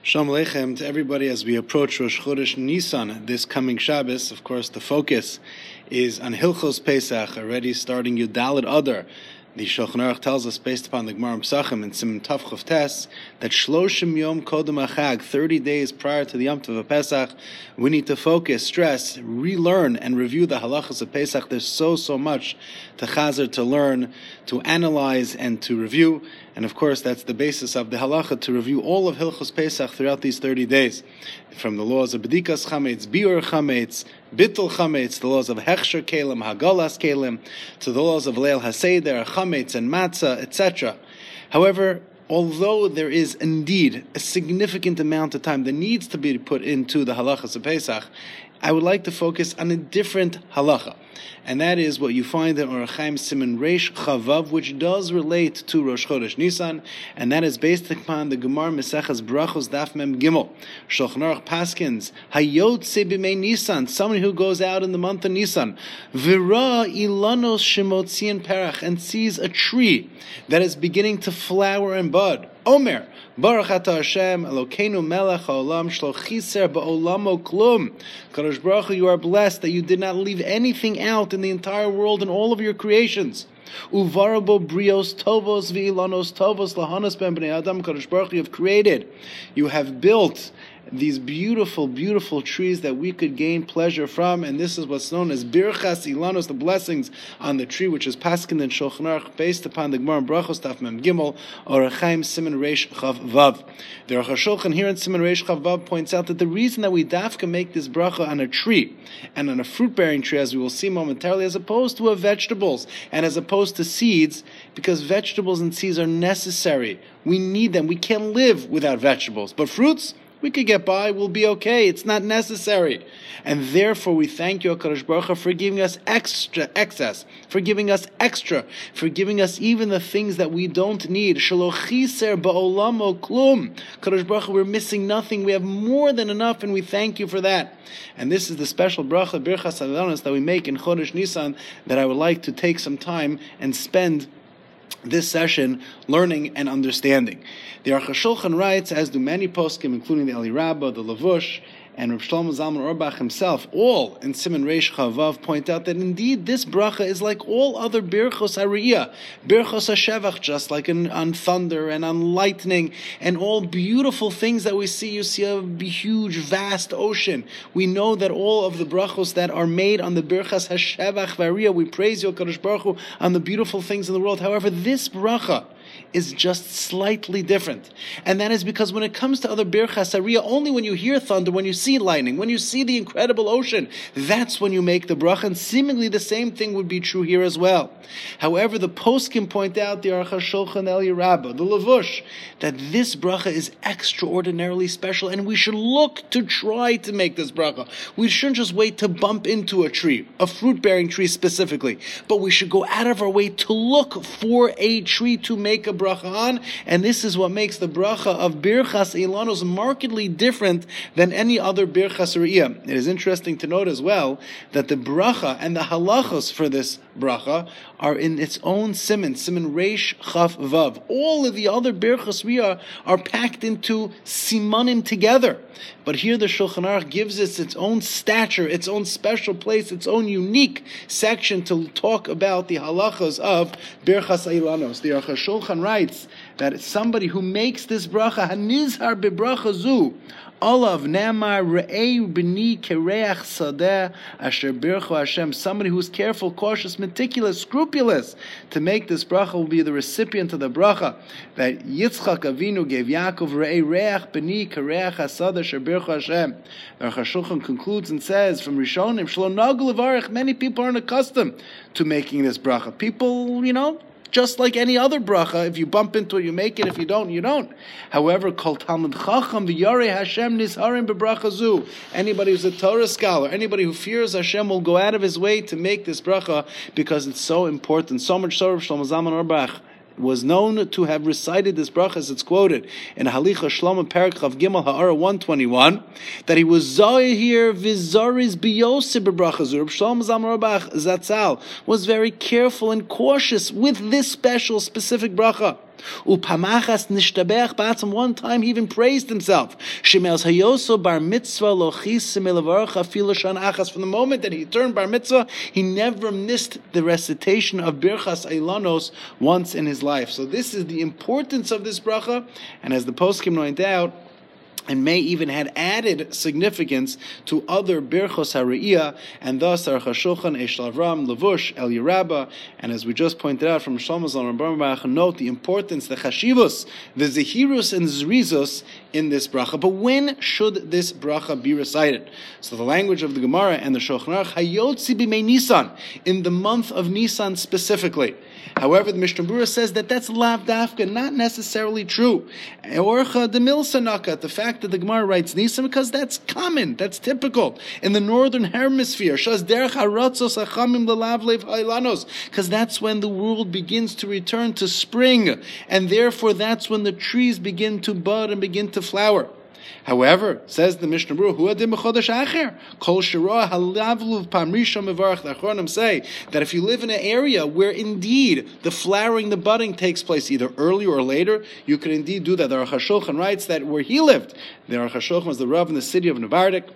Shalom Aleichem to everybody as we approach Rosh Chodesh Nisan this coming Shabbos. Of course, the focus is on Hilchos Pesach, already starting Yudalit Adar. The Shulchan Aruch tells us, based upon the Gemara Pesachim and Simon Tavchav Tes, that Shloshim Yom Kodem Achag, 30 days prior to the Yom of Pesach, we need to focus, stress, relearn, and review the halachas of Pesach. There's so, so much to chazer, to learn, to analyze, and to review. And of course, that's the basis of the halacha to review all of Hilchos Pesach throughout these 30 days. From the laws of Bedikas Chametz, Biur Chametz, Bittul Chametz, the laws of Hechsher Kalim, Hagalas Kalim, to the laws of Leil Haseder, Chametz and Matzah, etc. However, although there is indeed a significant amount of time that needs to be put into the halachas of Pesach, I would like to focus on a different halacha. And that is what you find in Orach Chaim Simon Reish Chavav, which does relate to Rosh Chodesh Nisan, and that is based upon the Gemara Meseches Brachos Daf Mem Gimel. Shulchan Aruch Paskins Hayot Sebimei Nisan, someone who goes out in the month of Nisan, Vira Ilanos Shemotzian Perach, and sees a tree that is beginning to flower and bud. Omer, Baruch Ata Hashem, Elokeinu Melech Haolam Shlo Chiser Ba'olamo Klum. Kadosh Baruch you are blessed that you did not leave anything out in the entire world and all of your creations. Uvarabo brios tovos v'ilanos tovos ben bnei adam Kadosh Baruch you have created, you have built these beautiful, beautiful trees that we could gain pleasure from, and this is what's known as birchas ilanos, the blessings on the tree, which is paskin and shulchan based upon the Gemara Brachos Daf Mem Gimel or Chaim Simon Reish Chav Vav. The Shulchan here in Simon Reish Chav Vav points out that the reason that we dafka make this bracha on a tree and on a fruit bearing tree, as we will see momentarily, as opposed to a vegetables and as opposed to seeds, because vegetables and seeds are necessary. We need them. We can't live without vegetables, but fruits we could get by, we'll be okay. It's not necessary. And therefore, we thank you, HaKadosh Baruch Hu, for giving us extra, excess, for giving us extra, for giving us even the things that we don't need. Shalochiser ba'olamo klum. HaKadosh Baruch Hu, we're missing nothing. We have more than enough, and we thank you for that. And this is the special bracha, birchas that we make in Chodesh Nisan, that I would like to take some time and spend this session learning and understanding. The Aruch Shulchan writes, as do many poskim, including the Eli Rabbah, the Lavush, and Rav Shlomo Zalman Auerbach himself, all in Simon Reish Chavav, point out that indeed this bracha is like all other birchos hariyah, birchos hashevach, just like in, on thunder and on lightning and all beautiful things that we see. You see a huge, vast ocean. We know that all of the brachos that are made on the birchas hashevach variyah, we praise you, Baruch Hu, on the beautiful things in the world. However, this bracha is just slightly different. And that is because when it comes to other birchas hariyah, only when you hear thunder, when you see lightning, when you see the incredible ocean, that's when you make the bracha. And seemingly the same thing would be true here as well. However, the poskim point out the Aruch Shulchan Eli Rabbah, the Lavush, that this bracha is extraordinarily special, and we should look to try to make this bracha. We shouldn't just wait to bump into a tree, a fruit-bearing tree specifically, but we should go out of our way to look for a tree to make a bracha on, and this is what makes the bracha of Birchas Ilanos markedly different than any other Birchas Riyah. It is interesting to note as well that the bracha and the halachos for this bracha are in its own simon, simon Reish Chaf Vav. All of the other Birchas Riyah are packed into simanim together. But here the Shulchan Aruch gives us its own stature, its own special place, its own unique section to talk about the halachos of Birchas Ilanos. The Aruch Shulchan writes that somebody who makes this bracha, Hanizhar bebracha zu, Olav Namar Re'ei B'ni Kereach Sadeh Asher Birchu Hashem. Somebody who's careful, cautious, meticulous, scrupulous to make this bracha will be the recipient of the bracha that Yitzchak Avinu gave Yaakov Re'ei Re'ach B'ni Kereach Sadeh Asher Birchu Hashem. The Shulchan concludes and says from Rishonim Shlo Nagul Many people aren't accustomed to making this bracha. People, you know, just like any other bracha. If you bump into it, you make it. If you don't, you don't. However, kol talmud chacham v'yare Hashem nisharim bebracha zu. Anybody who's a Torah scholar, anybody who fears Hashem will go out of his way to make this bracha because it's so important. So much so, Shlomo Zalman Auerbach was known to have recited this bracha as it's quoted in Halichos Shlomo Perak Chav Gimel Ha'ara 121 that he was Zahir Vizaris Biyosib bracha Zurb Shlomo Zalman Auerbach Zatzal was very careful and cautious with this special specific bracha. Upamachas nishtabech ba'atzam. One time he even praised himself. Shemels hayoso bar mitzvah shan achas. From the moment that he turned bar mitzvah, he never missed the recitation of birchas eilanos once in his life. So this is the importance of this bracha, and as the poskim point out, and may even had added significance to other Birchos Hariyah, and thus Aruch HaShulchan, Eshel Avram, Levush, El Yerabba, and as we just pointed out from Shlomo Zalman note the importance, the Chashivus, the Zehirus and Zrizos in this bracha. But when should this bracha be recited? So the language of the Gemara and the Shulchan Aruch, Hayotzi B'mei Nisan, in the month of Nisan specifically. However, the Mishnah Berurah says that that's lav dafka, not necessarily true. Orcha de milsanaka, the fact that the Gemara writes Nisan, because that's common, that's typical. In the northern hemisphere, shaz derech haratzos achamim lelav lev hailanos, because that's when the world begins to return to spring, and therefore that's when the trees begin to bud and begin to flower. However, says the Mishnah adim b'chodesh acher, kol say that if you live in an area where indeed the flowering, the budding takes place either earlier or later, you can indeed do that. The Aruch HaShulchan writes that where he lived, the Aruch HaShulchan was the Rav in the city of Novardok,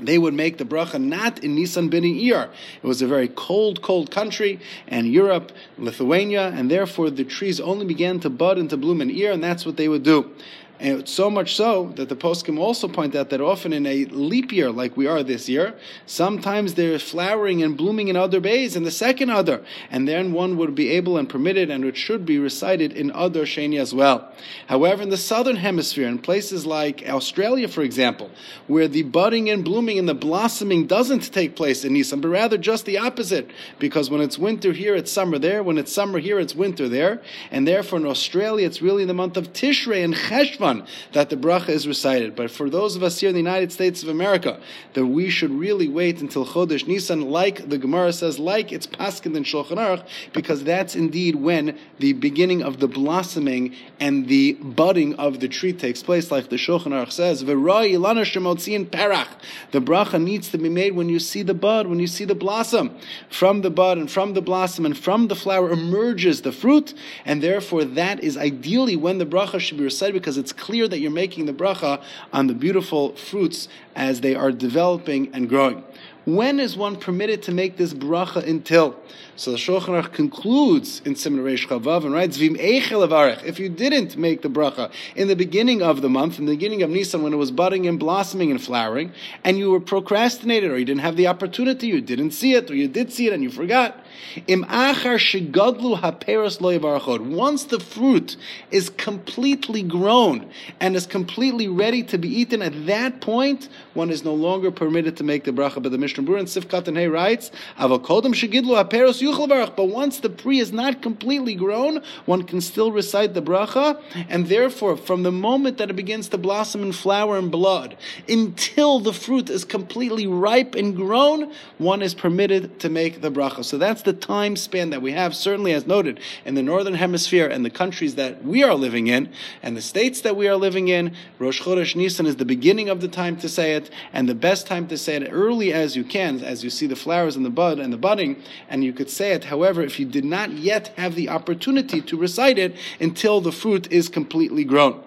they would make the bracha not in Nisan bin Iyar. It was a very cold, cold country, and Europe, Lithuania, and therefore the trees only began to bud and to bloom in Iyar, and that's what they would do. And so much so that the poskim also point out that often in a leap year like we are this year, sometimes they're flowering and blooming in other bays in the second other, and then one would be able and permitted, and it should be recited in other sheni as well. However, in the southern hemisphere, in places like Australia, for example, where the budding and blooming and the blossoming doesn't take place in Nisan, but rather just the opposite, because when it's winter here, it's summer there. When it's summer here, it's winter there, and therefore in Australia, it's really the month of Tishrei and Cheshvan that the bracha is recited. But for those of us here in the United States of America, that we should really wait until Chodesh Nisan, like the Gemara says, like it's Paskin and Shulchan Aruch, because that's indeed when the beginning of the blossoming and the budding of the tree takes place, like the Shulchan Aruch says, perach. The bracha needs to be made when you see the bud, when you see the blossom. From the bud and from the blossom and from the flower emerges the fruit, and therefore that is ideally when the bracha should be recited because it's clear that you're making the bracha on the beautiful fruits as they are developing and growing. When is one permitted to make this bracha until? So the Shulchan Aruch concludes in Simon Reish Chavav and writes, Vim If you didn't make the bracha in the beginning of the month, in the beginning of Nisan, when it was budding and blossoming and flowering, and you were procrastinated, or you didn't have the opportunity, you didn't see it, or you did see it and you forgot. Once the fruit is completely grown and is completely ready to be eaten, at that point, one is no longer permitted to make the bracha. But the Mishnah Berurah and Sifkat and Hay writes, shigidlu but once the pre is not completely grown, one can still recite the bracha, and therefore, from the moment that it begins to blossom and flower and blood until the fruit is completely ripe and grown, one is permitted to make the bracha. So that's the time span that we have, certainly as noted in the northern hemisphere and the countries that we are living in, and the states that we are living in. Rosh Chodesh Nisan is the beginning of the time to say it, and the best time to say it early as you can, as you see the flowers and the bud and the budding, and you could say it. However, if you did not yet have the opportunity to recite it until the fruit is completely grown.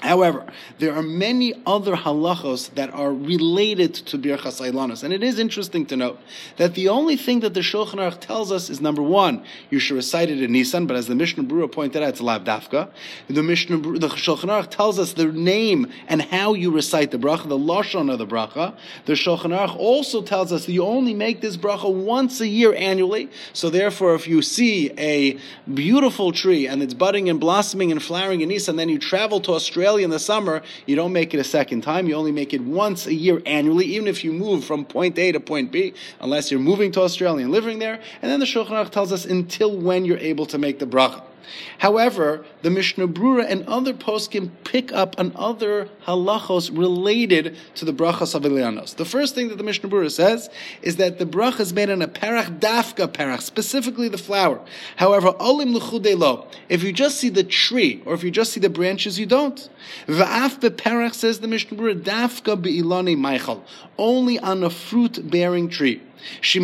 However, there are many other halachos that are related to Birchas Ailanos. And it is interesting to note that the only thing that the Shulchan Aruch tells us is number one, you should recite it in Nisan, but as the Mishnah Berurah pointed out, it's Lav Dafka. The Mishnah, the Shulchan Aruch tells us the name and how you recite the bracha, the Lashon of the bracha. The Shulchan Aruch also tells us that you only make this bracha once a year annually. So therefore, if you see a beautiful tree and it's budding and blossoming and flowering in Nisan, then you travel to Australia Australia in the summer, you don't make it a second time. You only make it once a year annually, even if you move from point A to point B, unless you're moving to Australia and living there. And then the Shulchan Aruch tells us until when you're able to make the bracha. However, the Mishnah Brura and other poskim pick up on other halachos related to the brachas of Elianos. The first thing that the Mishnah Brura says is that the bracha is made on a perach dafka perach, specifically the flower. However, olim lo. If you just see the tree or if you just see the branches, you don't. Va'af beperach says the Mishnah Brura dafka beilani meichel, only on a fruit bearing tree. So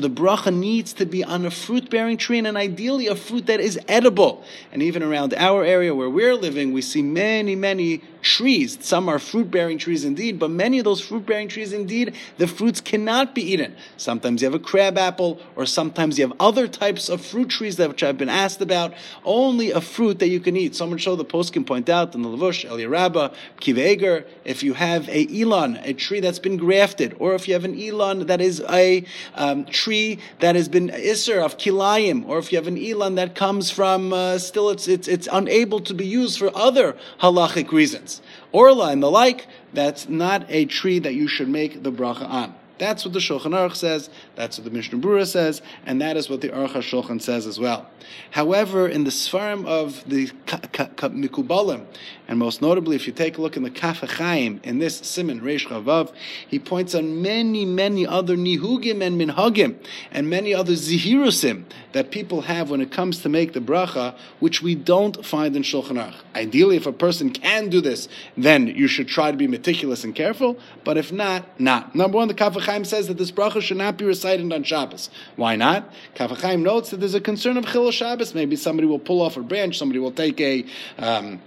the bracha needs to be on a fruit-bearing tree, and ideally a fruit that is edible. And even around our area where we're living, we see many, many trees. Some are fruit-bearing trees indeed, but many of those fruit-bearing trees indeed, the fruits cannot be eaten. Sometimes you have a crab apple, or sometimes you have other types of fruit trees that which I've been asked about. Only a fruit that you can eat. Someone show the poskim point out in the Lavush, Eliyarabba, Kiveger, if you have a elon, a tree that's been grafted, or if you have an elon that is a um, tree that has been isser of kilayim, or if you have an elon that comes from uh, still it's, it's it's unable to be used for other halachic reasons, orla and the like, that's not a tree that you should make the bracha on. That's what the Shulchan Aruch says, that's what the Mishnah Berurah says, and that is what the Aruch HaShulchan says as well. However, in the Sfarim of the Mikubalim, and most notably, if you take a look in the Kaf HaChaim, in this Simon, Reish Chavav, he points on many, many other Nihugim and Minhagim, and many other Zihirusim that people have when it comes to make the bracha, which we don't find in Shulchan Aruch. Ideally, if a person can do this, then you should try to be meticulous and careful, but if not, not. Number one, the Kaf Chaim says that this bracha should not be recited on Shabbos. Why not? Kaf Chaim notes that there's a concern of Chil Shabbos. Maybe somebody will pull off a branch, somebody will take a um,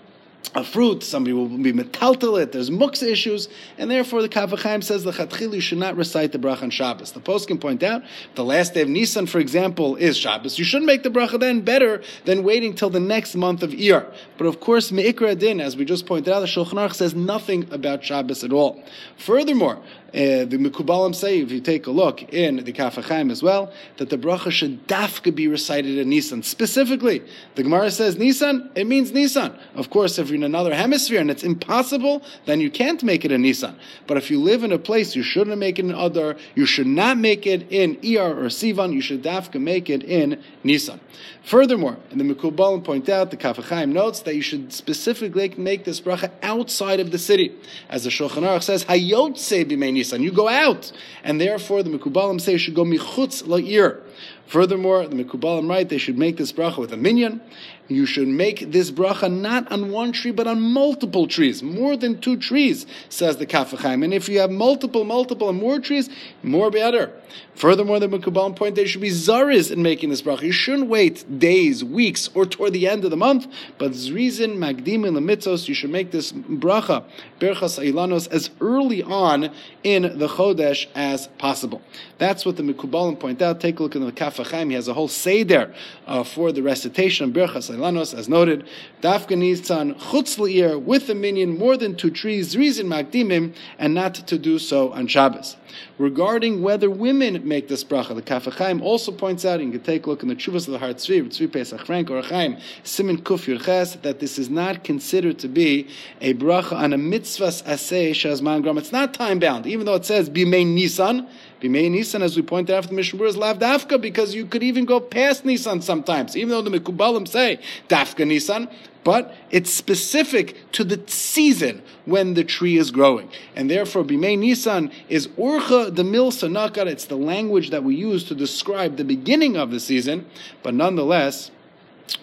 a fruit, somebody will be metaltal it, there's muksa issues, and therefore the Kaf HaChaim says the Chatchil should not recite the bracha on Shabbos. The poskim point out, the last day of Nisan, for example, is Shabbos. You should make the bracha then better than waiting till the next month of Iyar. But of course, Me'ikra Din, as we just pointed out, the Shulchan Aruch says nothing about Shabbos at all. Furthermore, uh, the Mekubalim say, if you take a look in the Kaf HaChaim as well, that the bracha should dafka be recited in Nisan. Specifically, the Gemara says Nisan, it means Nisan. Of course, if in another hemisphere and it's impossible, then you can't make it in Nisan. But if you live in a place, you shouldn't make it in Adar, you should not make it in Iyar or Sivan, you should dafka make it in Nisan. Furthermore, and the Mekubalim point out, the Kaf HaChaim notes that you should specifically make this bracha outside of the city. As the Shulchan Aruch says, Hayotse b'mei Nisan, you go out. And therefore, the Mekubalim say you should go michutz la'ir. Furthermore, the Mekubalim write they should make this bracha with a minyan. You should make this bracha not on one tree, but on multiple trees, more than two trees, says the Kaf HaChaim. And if you have multiple, multiple, and more trees, more better. Furthermore, the Mekubalim point there should be zaris in making this bracha. You shouldn't wait days, weeks, or toward the end of the month, but zrizin, magdim, and lemitzos, you should make this bracha, berchas ailanos, as early on in the chodesh as possible. That's what the Mekubalim point out. Take a look in the Kaf HaChaim. He has a whole seder uh, for the recitation of berchas ailanos, as noted. Dafka Nisan chutz le'ir with a minyan, more than two trees, reason magdimim, and not to do so on Shabbos. Regarding whether women make this bracha, the Kaf HaChaim also points out, and you can take a look in the Chuvas of the Har Tzvi, Tzvi Pesach Frank or Chaim, Simin Kuf Yurches, that this is not considered to be a bracha on a mitzvahs aseh shazman gram. It's not time bound, even though it says bimei Nisan. Bimei Nisan, as we pointed out, the Mishnah is lav dafka because you could even go past Nisan sometimes, even though the Mekubalim say dafka Nisan but it's specific to the season when the tree is growing. And therefore, Bimei Nisan is Urcha de Mil Sanakar. It's the language that we use to describe the beginning of the season, but nonetheless,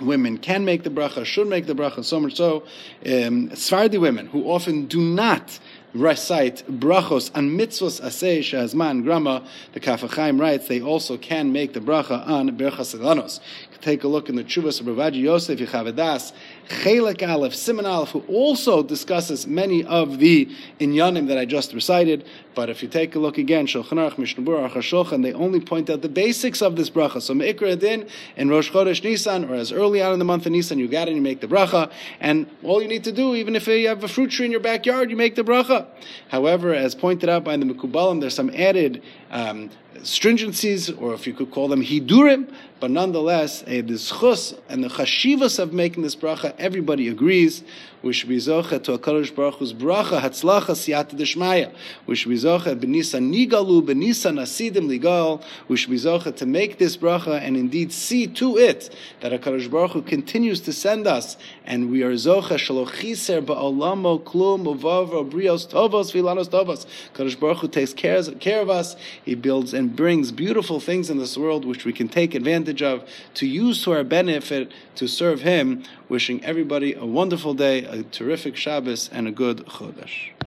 women can make the bracha, should make the bracha, so much so, um, Sfardi women who often do not recite brachos and mitzvos aseh shazman grama. The Kaf HaChaim writes they also can make the bracha on berchas elanos. Take a look in the Chuvas of Ravaji Yosef Yechaveh Daas Chelek Aleph, Simon Aleph, who also discusses many of the inyanim that I just recited. But if you take a look again, Shulchan Aruch, Mishnah Shulchan, they only point out the basics of this bracha. So Me'ikra Din in Rosh Chodesh Nisan, or as early on in the month of Nisan, you got it, you make the bracha, and all you need to do, even if you have a fruit tree in your backyard, you make the bracha. However, as pointed out by the Mekubalim, there's some added um, stringencies, or if you could call them hidurim, but nonetheless, a the schus and the chashivas of making this bracha, everybody agrees. We should be zocha to a Kadosh Baruch Hu's bracha hatzlacha siyata deshmaya. We should be zocha benisa nigalu benisa nasidim ligal. We should be zocha to make this bracha and indeed see to it that a Kadosh Baruch Hu continues to send us, and we are zocha shalochiser ba'olamo klum uvavro brios tovos vilanos tovos. Kadosh Baruch Hu takes care, care of us. He builds brings beautiful things in this world which we can take advantage of to use to our benefit to serve Him. Wishing everybody a wonderful day, a terrific Shabbos, and a good Chodesh.